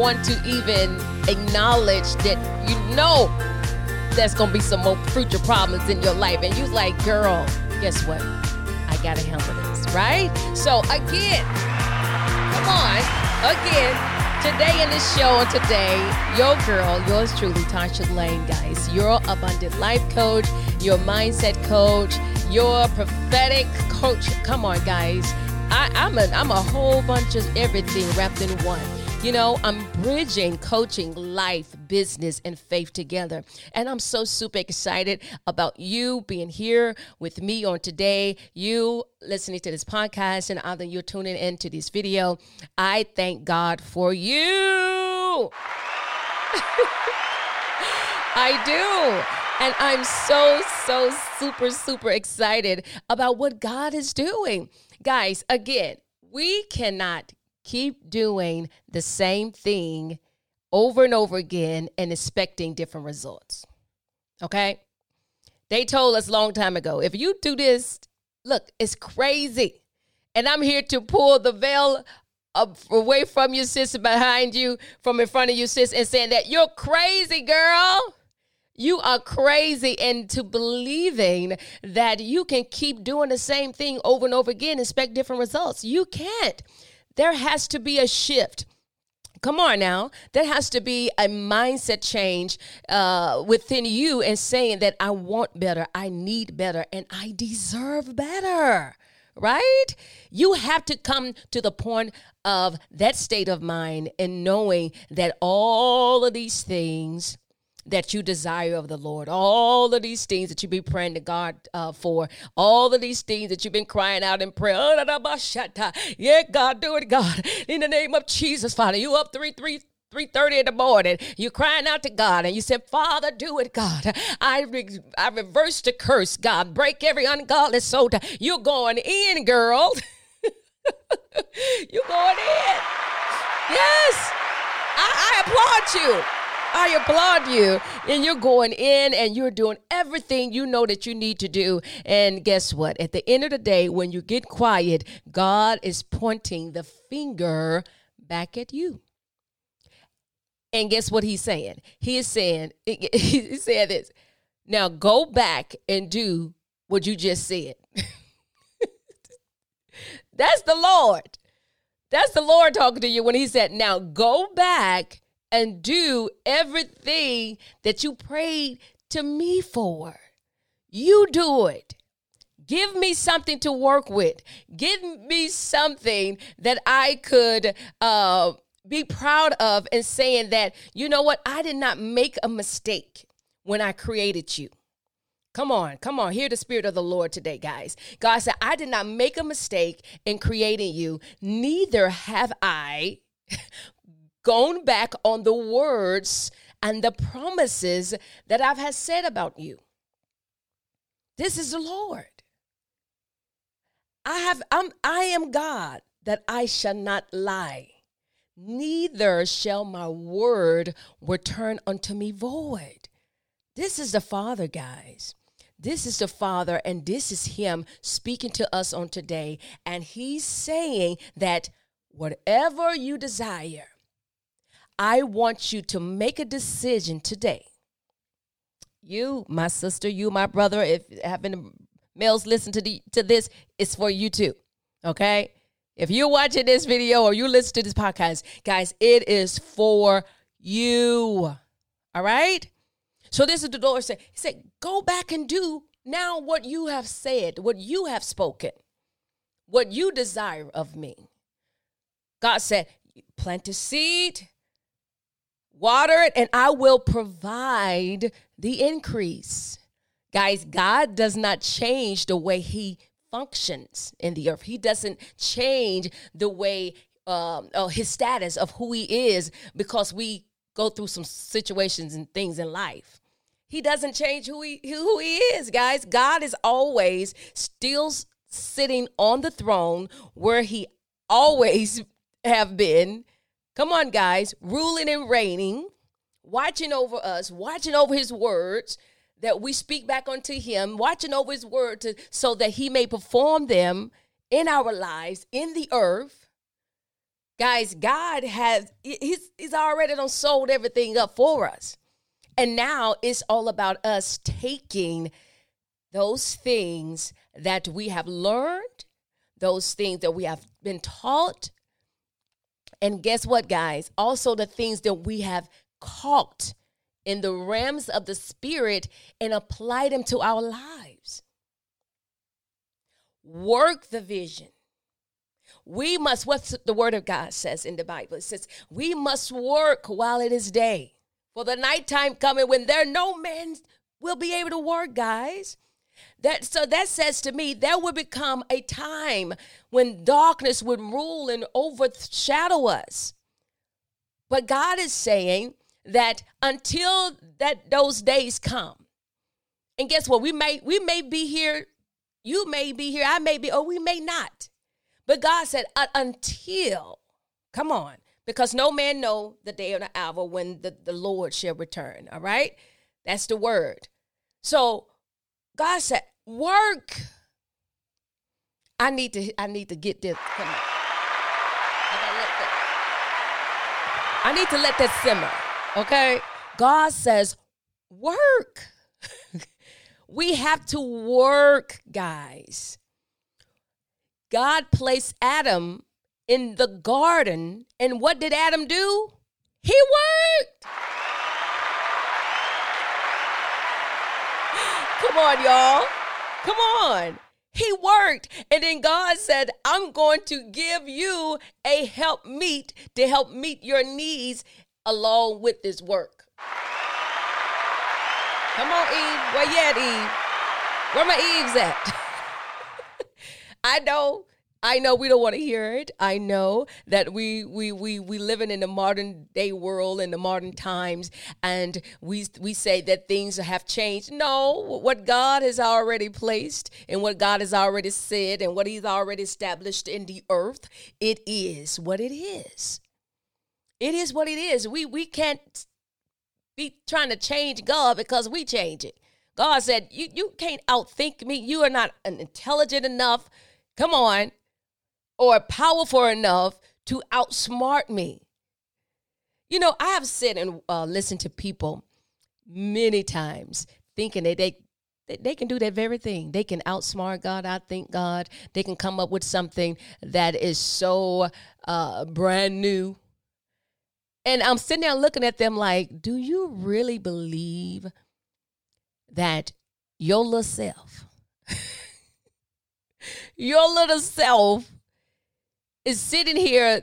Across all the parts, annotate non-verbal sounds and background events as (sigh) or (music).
want to even acknowledge that you know there's gonna be some more future problems in your life. And you like, girl, guess what? I gotta handle this, right? So again, come on, again. Today in this show, today, your girl, yours truly, Tasha Lane, guys, your abundant life coach, your mindset coach, your prophetic coach. Come on, guys. I, I'm a I'm a whole bunch of everything wrapped in one. You know, I'm bridging coaching, life, business, and faith together. And I'm so super excited about you being here with me on today, you listening to this podcast, and either you're tuning into this video. I thank God for you. (laughs) I do. And I'm so, so super, super excited about what God is doing. Guys, again, we cannot keep doing the same thing over and over again and expecting different results. Okay? They told us long time ago, if you do this, look, it's crazy. And I'm here to pull the veil away from you, sis, behind you, from in front of you, sis, and saying that you're crazy, girl. You are crazy into believing that you can keep doing the same thing over and over again expect different results. You can't. There has to be a shift. Come on now. There has to be a mindset change uh, within you and saying that I want better, I need better, and I deserve better. Right? You have to come to the point of that state of mind and knowing that all of these things that you desire of the Lord, all of these things that you've been praying to God uh, for, all of these things that you've been crying out in prayer. Yeah, God, do it, God. In the name of Jesus, Father, you up three, three, 3.30 in the morning. You're crying out to god and you said father do it god. I re- i reverse the curse god. Break every ungodly soul. You're going in girl. (laughs) You're going in. Yes. I, I applaud you I applaud you. And you're going in and you're doing everything you know that you need to do. And guess what? At the end of the day, when you get quiet, God is pointing the finger back at you. And guess what he's saying? He is saying, (laughs) he said this. Now go back and do what you just said. (laughs) That's the Lord. That's the Lord talking to you when he said, Now go back and do everything that you prayed to me for. You do it. Give me something to work with. Give me something that I could uh, be proud of and saying that, you know what, I did not make a mistake when I created you. Come on, come on. Hear the Spirit of the Lord today, guys. God said, I did not make a mistake in creating you, neither have I gone back on the words and the promises that I've had said about you. This is the Lord. I have I'm I am God that I shall not lie. Neither shall my word return unto me void. This is the Father, guys. This is the Father, and this is Him speaking to us on today. And He's saying that whatever you desire, I want you to make a decision today. You, my sister, you, my brother, if having males listen to the to this, it's for you too. Okay? If you're watching this video or you listen to this podcast, guys, it is for you. All right? So this is the Lord said. He said, go back and do now what you have said, what you have spoken, what you desire of me. God said, plant a seed, water it, and I will provide the increase. Guys, God does not change the way He functions in the earth. He doesn't change the way um, uh, his status of who he is because we go through some situations and things in life. He doesn't change who he who he is, guys. God is always still sitting on the throne where he always (laughs) have been Come on, guys, ruling and reigning, watching over us, watching over his words that we speak back unto him, watching over his word to, so that he may perform them in our lives, in the earth. Guys, God has he's he's already done sold everything up for us. And now it's all about us taking those things that we have learned, those things that we have been taught. And guess what, guys? Also, the things that we have caught in the realms of the spirit and apply them to our lives. Work the vision. We must, what's the word of God says in the Bible? It says, we must work while it is day. For the nighttime coming when there no man will be able to work, guys. That so that says to me there would become a time when darkness would rule and overshadow us. But God is saying that until that those days come, and guess what? We may we may be here, you may be here, I may be, or we may not. But God said, uh, until, come on, because no man know the day or the hour when the, the Lord shall return. All right? That's the word. So God said, work. I need to I need to get this. Come on. I need to let that simmer. Okay? God says, work. (laughs) we have to work, guys. God placed Adam in the garden, and what did Adam do? He worked. Come on, y'all. Come on. He worked. And then God said, I'm going to give you a help meet to help meet your needs along with this work. Come on, Eve. Where at, Eve? Where my Eves at? (laughs) I know I know we don't want to hear it. I know that we we we we living in the modern day world in the modern times, and we we say that things have changed. No, what God has already placed and what God has already said and what He's already established in the earth, it is what it is. It is what it is. We we can't be trying to change God because we change it. God said, "You you can't outthink me. You are not intelligent enough." Come on or powerful enough to outsmart me. You know, I have sit and uh, listened to people many times thinking that they they can do that very thing. They can outsmart God, outthink God. They can come up with something that is so uh, brand new. And I'm sitting there looking at them like, do you really believe that your little self, (laughs) your little self is sitting here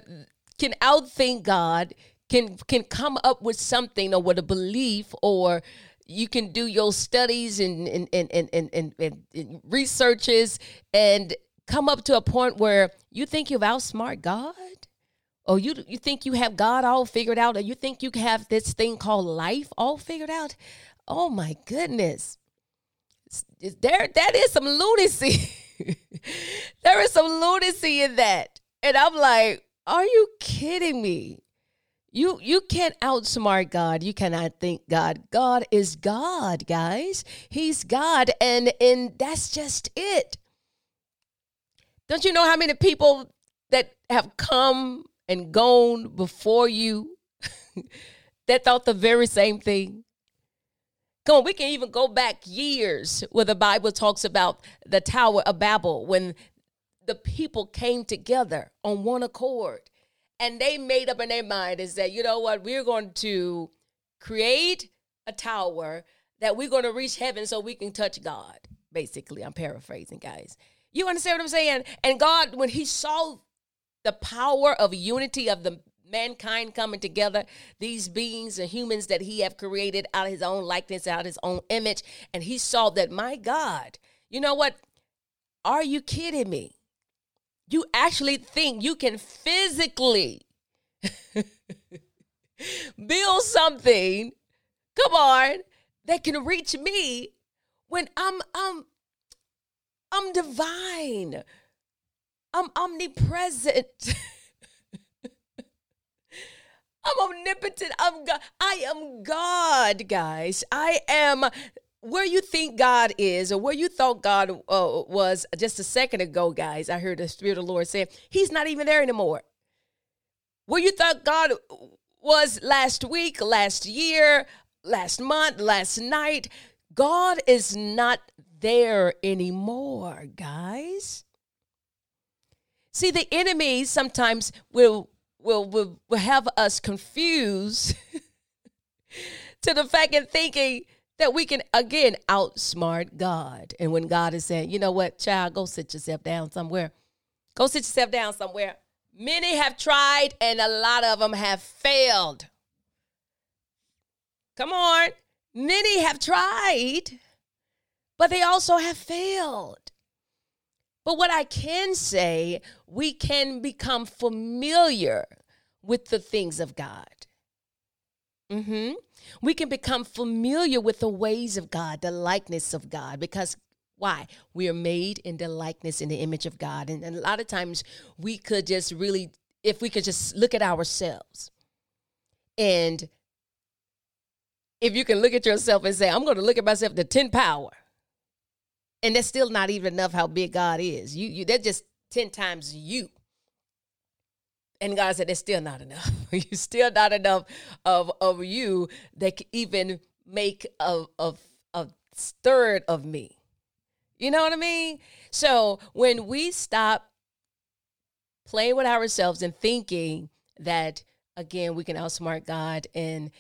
can outthink God, can can come up with something or with a belief or you can do your studies and and, and, and, and, and, and researches and come up to a point where you think you've outsmart God? Or you you think you have God all figured out, or you think you have this thing called life all figured out? Oh my goodness. There that is some lunacy. (laughs) there is some lunacy in that. And I'm like, are you kidding me? You you can't outsmart God. You cannot think God. God is God, guys. He's God and and that's just it. Don't you know how many people that have come and gone before you (laughs) that thought the very same thing? Come on, we can even go back years where the Bible talks about the Tower of Babel when the people came together on one accord and they made up in their mind is that you know what? We're going to create a tower that we're going to reach heaven so we can touch god basically i'm paraphrasing guys. You understand what i'm saying? And god when he saw the power of unity of the mankind coming together these beings and humans that he have created out of his own likeness out of his own image and he saw that my god you know what? Are you kidding me you actually think you can physically (laughs) build something, come on, that can reach me when I'm I'm I'm divine. I'm omnipresent. (laughs) I'm omnipotent. I'm God. I am God, guys. I am where you think God is or where you thought God uh, was just a second ago, guys, I heard the Spirit of the Lord say, He's not even there anymore. where you thought God was last week, last year, last month, last night. God is not there anymore, guys. See, the enemy sometimes will will will, will have us confused (laughs) to the fact and thinking that we can again outsmart God. And when God is saying, you know what, child, go sit yourself down somewhere. Go sit yourself down somewhere. Many have tried and a lot of them have failed. Come on. Many have tried, but they also have failed. But what I can say, we can become familiar with the things of God. Mm-hmm. We can become familiar with the ways of God, the likeness of God, because why? We are made in the likeness in the image of God. And, and a lot of times we could just really, if we could just look at ourselves and if you can look at yourself and say, I'm going to look at myself to 10 power. And that's still not even enough how big God is. You, you that's just 10 times you. And God said, that's still not enough. (laughs) you still not enough of, of you that can even make a, a, a third of me. You know what I mean? So when we stop playing with ourselves and thinking that, again, we can outsmart God and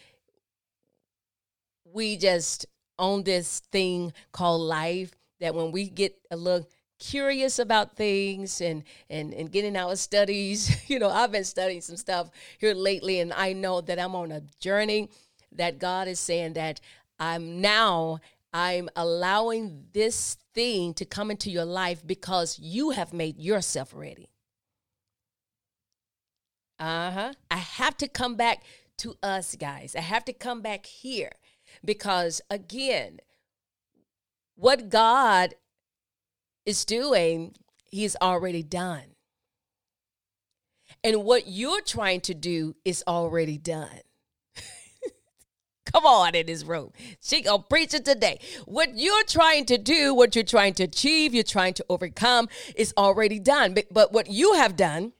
we just own this thing called life, that when we get a little curious about things and and and getting our studies. (laughs) You know i've been studying some stuff here lately and i know that i'm on a journey that god is saying that i'm now i'm allowing this thing to come into your life because you have made yourself ready. Uh-huh. I have to come back to us guys. I have to come back here because again what god is doing, he's already done. And what you're trying to do is already done. (laughs) Come on in this room. She gonna preach it today. What you're trying to do, what you're trying to achieve, you're trying to overcome is already done. But, but what you have done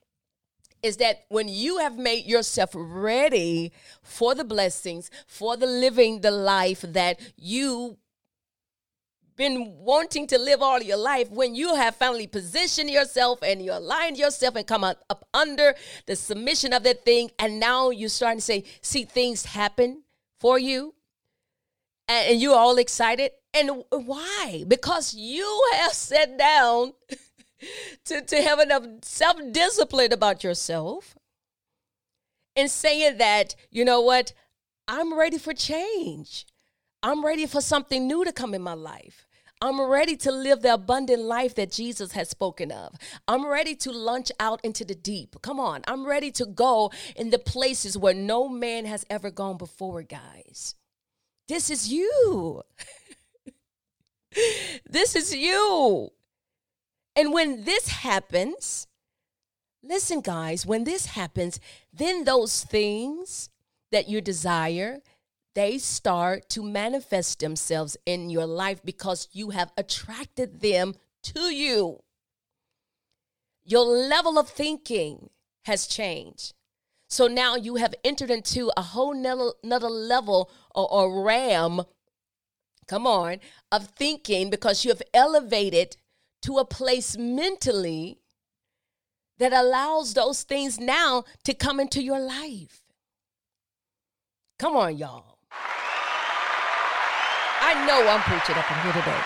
is that when you have made yourself ready for the blessings, for the living the life that you been wanting to live all your life, when you have finally positioned yourself and you aligned yourself and come up, up under the submission of that thing, and now you're starting to say, see things happen for you, and, and you're all excited. And why? Because you have sat down (laughs) to, to have enough self discipline about yourself and saying that, you know what, I'm ready for change. I'm ready for something new to come in my life. I'm ready to live the abundant life that Jesus has spoken of. I'm ready to launch out into the deep. Come on. I'm ready to go in the places where no man has ever gone before, guys. This is you. (laughs) this is you. And when this happens, listen, guys, when this happens, then those things that you desire, they start to manifest themselves in your life because you have attracted them to you. Your level of thinking has changed. So now you have entered into a whole nother level or, or ram, come on, of thinking because you have elevated to a place mentally that allows those things now to come into your life. Come on, y'all. I know I'm preaching up in here today.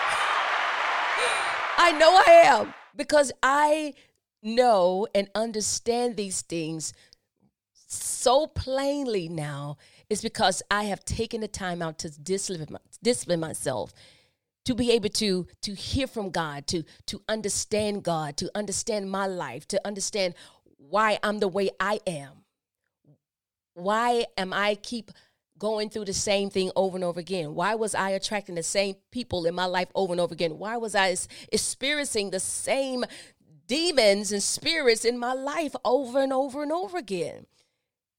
I know I am because I know and understand these things so plainly now is because I have taken the time out to discipline myself to be able to to hear from God, to to understand God, to understand my life, to understand why I'm the way I am. Why am I keep going through the same thing over and over again? Why was I attracting the same people in my life over and over again? Why was I experiencing the same demons and spirits in my life over and over and over again?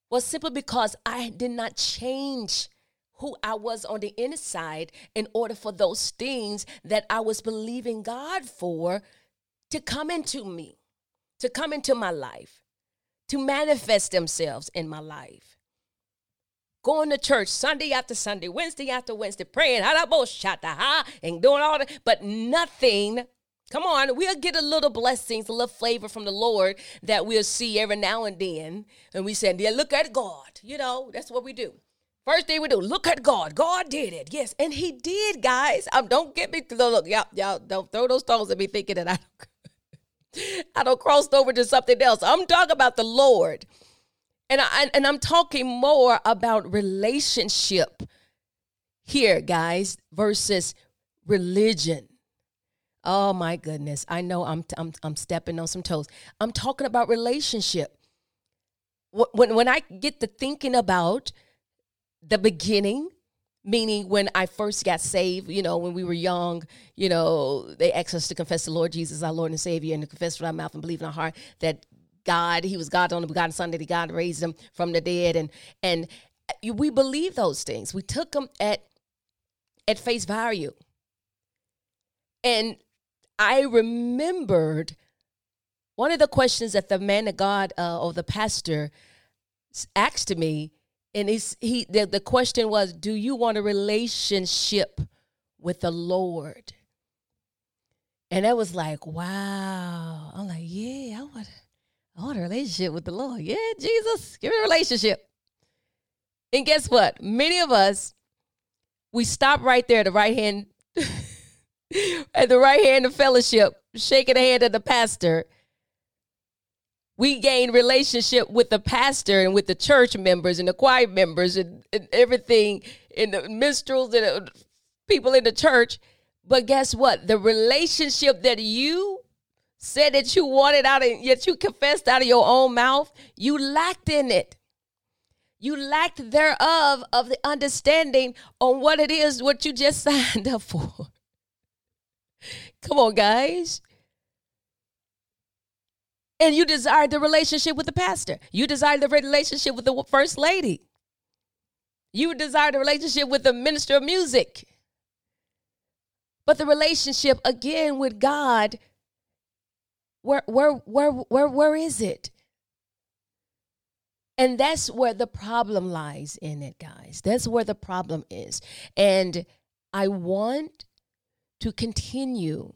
Well, simply because I did not change who I was on the inside in order for those things that I was believing God for to come into me, to come into my life, to manifest themselves in my life. Going to church Sunday after Sunday, Wednesday after Wednesday, praying, and doing all that, but nothing Come on, we'll get a little blessings, a little flavor from the Lord that we'll see every now and then. And we say, yeah, look at God. You know, that's what we do. First thing we do, look at God. God did it. Yes. And he did, guys. Um, don't get me, look, y'all, y'all don't throw those stones at me thinking that I don't, (laughs) I don't crossed over to something else. I'm talking about the Lord. And, I, and I'm talking more about relationship here, guys, versus religion. Oh my goodness. I know I'm, I'm, I'm stepping on some toes. I'm talking about relationship. When, when I get to thinking about the beginning, meaning when I first got saved, you know, when we were young, you know, they asked us to confess the Lord Jesus, our Lord and Savior, and to confess with our mouth and believe in our heart that God, He was God's only begotten Son, that God raised Him from the dead, and and we believe those things. We took them at at face value, and I remembered one of the questions that the man of God uh, or the pastor asked me, and he's, he the, the question was, "Do you want a relationship with the Lord?" And that was like, wow. I'm like, yeah, I want, I want a relationship with the Lord. Yeah, Jesus, give me a relationship. And guess what? Many of us, we stop right there, at the right hand (laughs) at the right hand of fellowship, shaking the hand of the pastor. We gain relationship with the pastor and with the church members and the choir members and, and everything in the minstrels and the people in the church. But guess what? The relationship that you said that you wanted out of, yet you confessed out of your own mouth, you lacked in it. You lacked thereof of the understanding on what it is what you just (laughs) signed up for. Come on, guys. And you desired the relationship with the pastor. You desired the relationship with the first lady. You desired the relationship with the minister of music. But the relationship again with God, where where where where where is it? And that's where the problem lies in it, guys. That's where the problem is. And I want to continue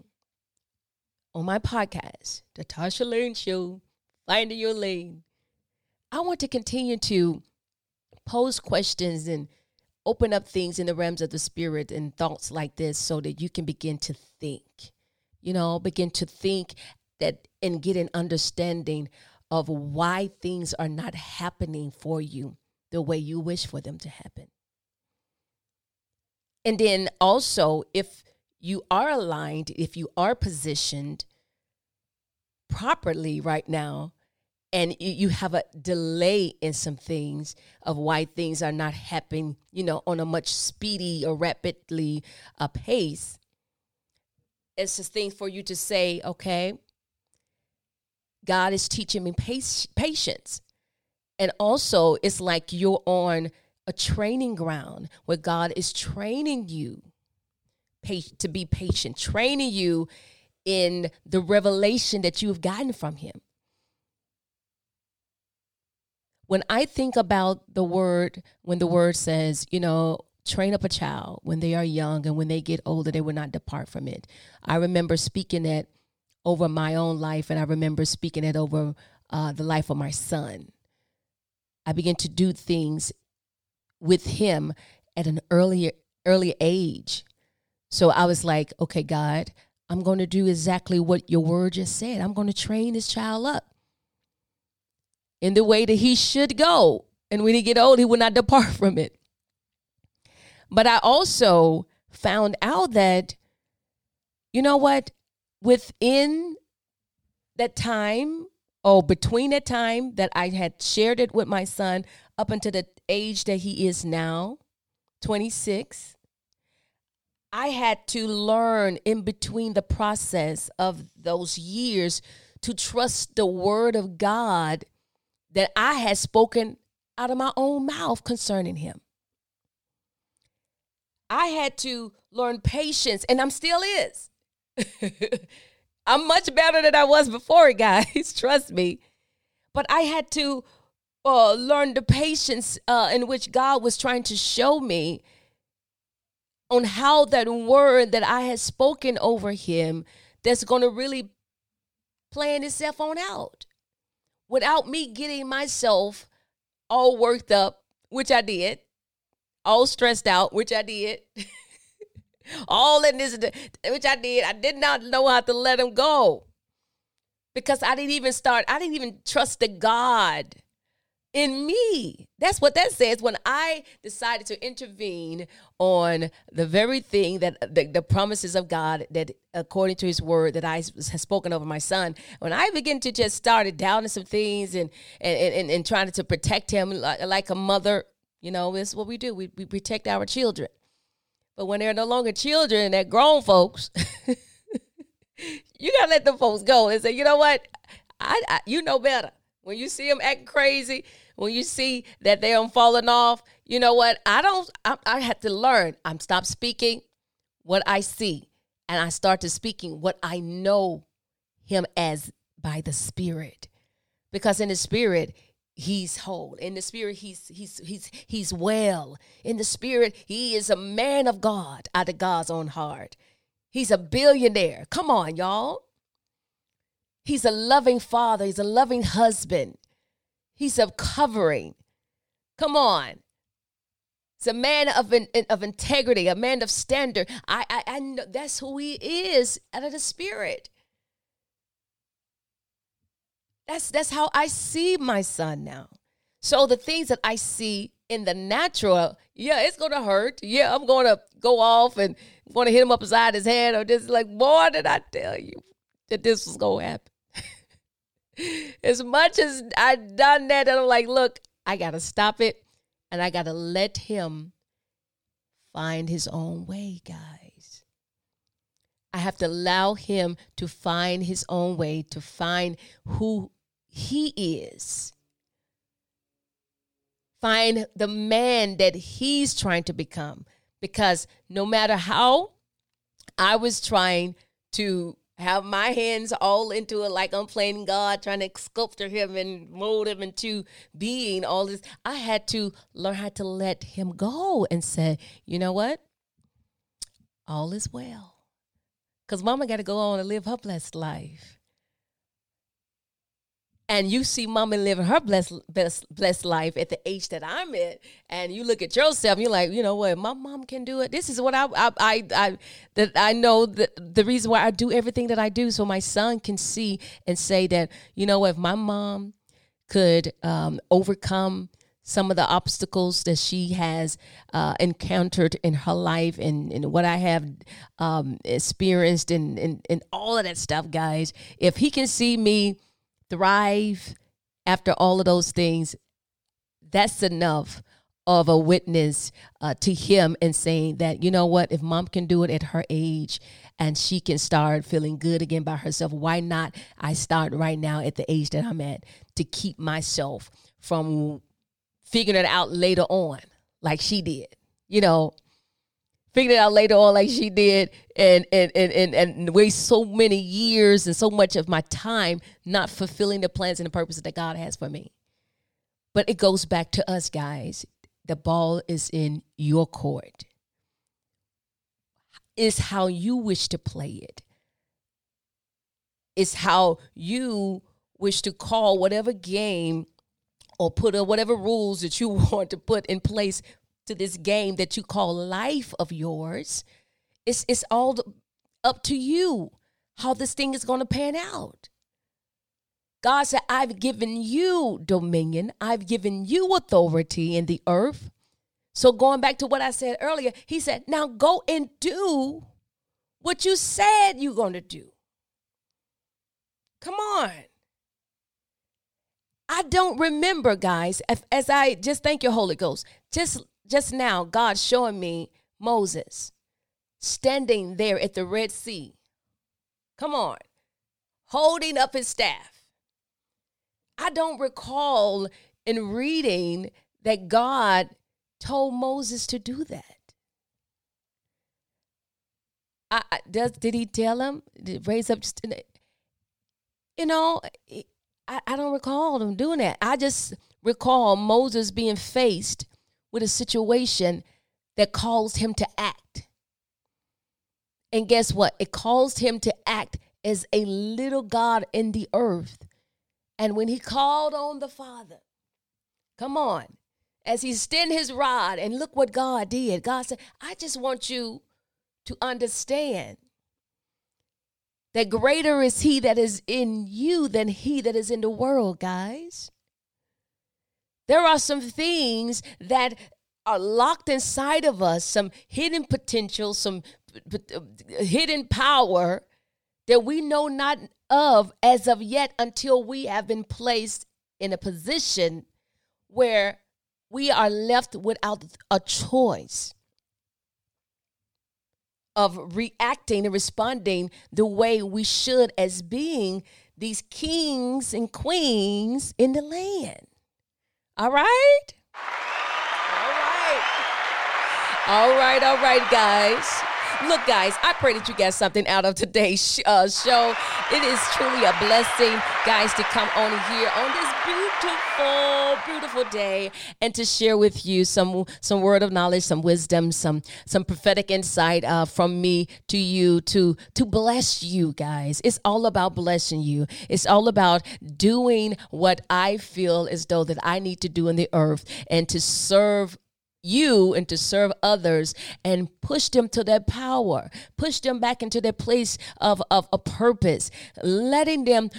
on my podcast, the Tasha Lane Show, Finding Your Lane. I want to continue to pose questions and open up things in the realms of the spirit and thoughts like this so that you can begin to think. You know, begin to think that and get an understanding of why things are not happening for you the way you wish for them to happen. And then also, if you are aligned, if you are positioned properly right now, and you have a delay in some things of why things are not happening, you know, on a much speedy or rapidly uh, pace, it's just thing for you to say, okay, God is teaching me patience. And also, it's like you're on a training ground where God is training you to be patient, training you in the revelation that you have gotten from him. When I think about the word, when the word says, you know, train up a child when they are young and when they get older, they will not depart from it. I remember speaking it over my own life and I remember speaking it over uh, the life of my son. I began to do things with him at an earlier early age so I was like, okay, God, I'm going to do exactly what your word just said. I'm going to train this child up in the way that he should go. And when he get old, he will not depart from it. But I also found out that, you know what, within that time, or between that time that I had shared it with my son up until the age that he is now, 26, I had to learn in between the process of those years to trust the word of God that I had spoken out of my own mouth concerning him. I had to learn patience, and I'm still is. (laughs) I'm much better than I was before, guys. (laughs) Trust me. but I had to uh, learn the patience uh, in which God was trying to show me on how that word that I had spoken over him that's going to really plan itself on out without me getting myself all worked up, which I did, all stressed out, which I did. (laughs) all in this, which I did. I did not know how to let him go because I didn't even start, I didn't even trust the God in me. That's what that says. When I decided to intervene on the very thing that the, the promises of God that according to his word that I has spoken over my son, when I begin to just started doubting some things and and, and, and trying to protect him like, like a mother, you know, is what we do. We, we protect our children. But when they're no longer children, they're grown folks. (laughs) you gotta let the folks go and say, you know what, I, I you know better. When you see them acting crazy, when you see that they're falling off, you know what? I don't. I, I had to learn. I'm stop speaking what I see, and I start to speaking what I know him as by the Spirit, because in the Spirit he's whole in the spirit he's he's he's he's well in the spirit he is a man of god out of god's own heart He's a billionaire. Come on, y'all. He's a loving father. He's a loving husband. He's a covering. Come on. He's a man of, of integrity, a man of standard. I, I, I know that's who he is out of the spirit. That's that's how I see my son now. So the things that I see in the natural, yeah, it's gonna hurt. Yeah, I'm gonna go off and want to hit him upside his head or just like, boy, did I tell you that this was gonna happen? (laughs) as much as I done that, and I'm like, look, I gotta stop it, and I gotta let him find his own way, guys. I have to allow him to find his own way, to find who he is. Find the man that he's trying to become because no matter how I was trying to have my hands all into it like I'm playing God, trying to sculpture him and mold him into being all this. I had to learn how to let him go and say, you know what? All is well. Because mama got to go on and live her blessed life and you see mama living her blessed, blessed, blessed life at the age that I'm at, and you look at yourself, you're like, you know what, my mom can do it. This is what I, I, I, I that I know that the reason why I do everything that I do, so my son can see and say that, you know, if my mom could um, overcome some of the obstacles that she has uh, encountered in her life and, and what I have um, experienced and, and, and all of that stuff, guys. If he can see me thrive after all of those things, that's enough of a witness uh, to him and saying that, you know what, if mom can do it at her age and she can start feeling good again by herself, why not I start right now at the age that I'm at to keep myself from figuring it out later on like she did, you know? Figured it out later on like she did and and and and, and waste so many years and so much of my time not fulfilling the plans and the purposes that God has for me. But it goes back to us guys. The ball is in your court. Is how you wish to play it. It's how you wish to call whatever game or put whatever rules that you (laughs) want to put in place to this game that you call life of yours. It's it's all up to you how this thing is going to pan out. God said, I've given you dominion, I've given you authority in the earth. So, going back to what I said earlier, he said, Now go and do what you said you're going to do. Come on. I don't remember, guys, as, as I just thank your Holy Ghost. Just just now, God showing me Moses standing there at the Red Sea. Come on, holding up his staff. I don't recall in reading that God told Moses to do that. I, I, does did he tell him raise up? You know, I, I don't recall him doing that. I just recall Moses being faced with a situation that caused him to act. And guess what? It caused him to act as a little God in the earth. And when he called on the Father, come on, as he extended his rod, and look what God did. God said, I just want you to understand that greater is he that is in you than he that is in the world, guys. There are some things that are locked inside of us, some hidden potential, some uh, hidden power that we know not of as of yet until we have been placed in a position where we are left without a choice of reacting and responding the way we should as being these kings and queens in the land. All right? All right. All right, all right, guys. Look, guys, I pray that you get something out of today's uh, show. It is truly a blessing, guys, to come on here on this beautiful, beautiful beautiful day and to share with you some some word of knowledge, some wisdom, some some prophetic insight uh, from me to you to to bless you, guys. It's all about blessing you. It's all about doing what I feel as though that I need to do in the earth and to serve you and to serve others and push them to their power, push them back into their place of, of a purpose, letting them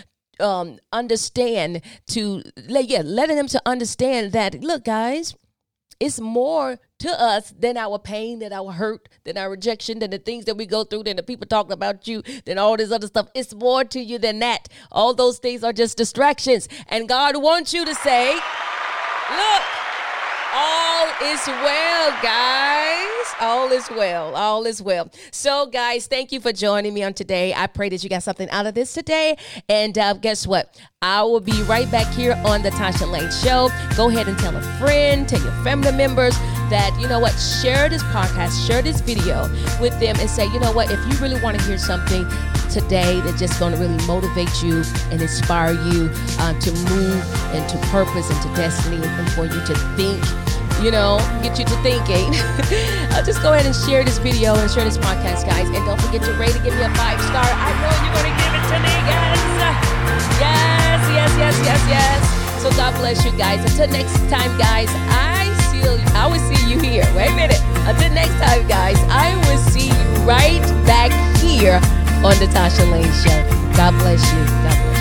um, understand to, yeah, letting them to understand that, look, guys, it's more to us than our pain, than our hurt, than our rejection, than the things that we go through, than the people talking about you, than all this other stuff. It's more to you than that. All those things are just distractions. And God wants you to say, look, all is well, guys. All is well. All is well. So, guys, thank you for joining me on today. I pray that you got something out of this today. And uh, guess what? I will be right back here on the Tasha Lane Show. Go ahead and tell a friend, tell your family members that, you know what, share this podcast, share this video with them and say, you know what, if you really want to hear something today that's just going to really motivate you and inspire you uh, to move into purpose, into destiny, and for you to think you know, get you to thinking. (laughs) uh, just go ahead and share this video and share this podcast, guys. And don't forget to rate and give me a five star. I know you're going to give it to me, guys. Yes, yes, yes, yes, yes. So God bless you guys. Until next time, guys, I see you, I will see you here. Wait a minute. Until next time, guys, I will see you right back here on the Tasha Lane Show. God bless you. God bless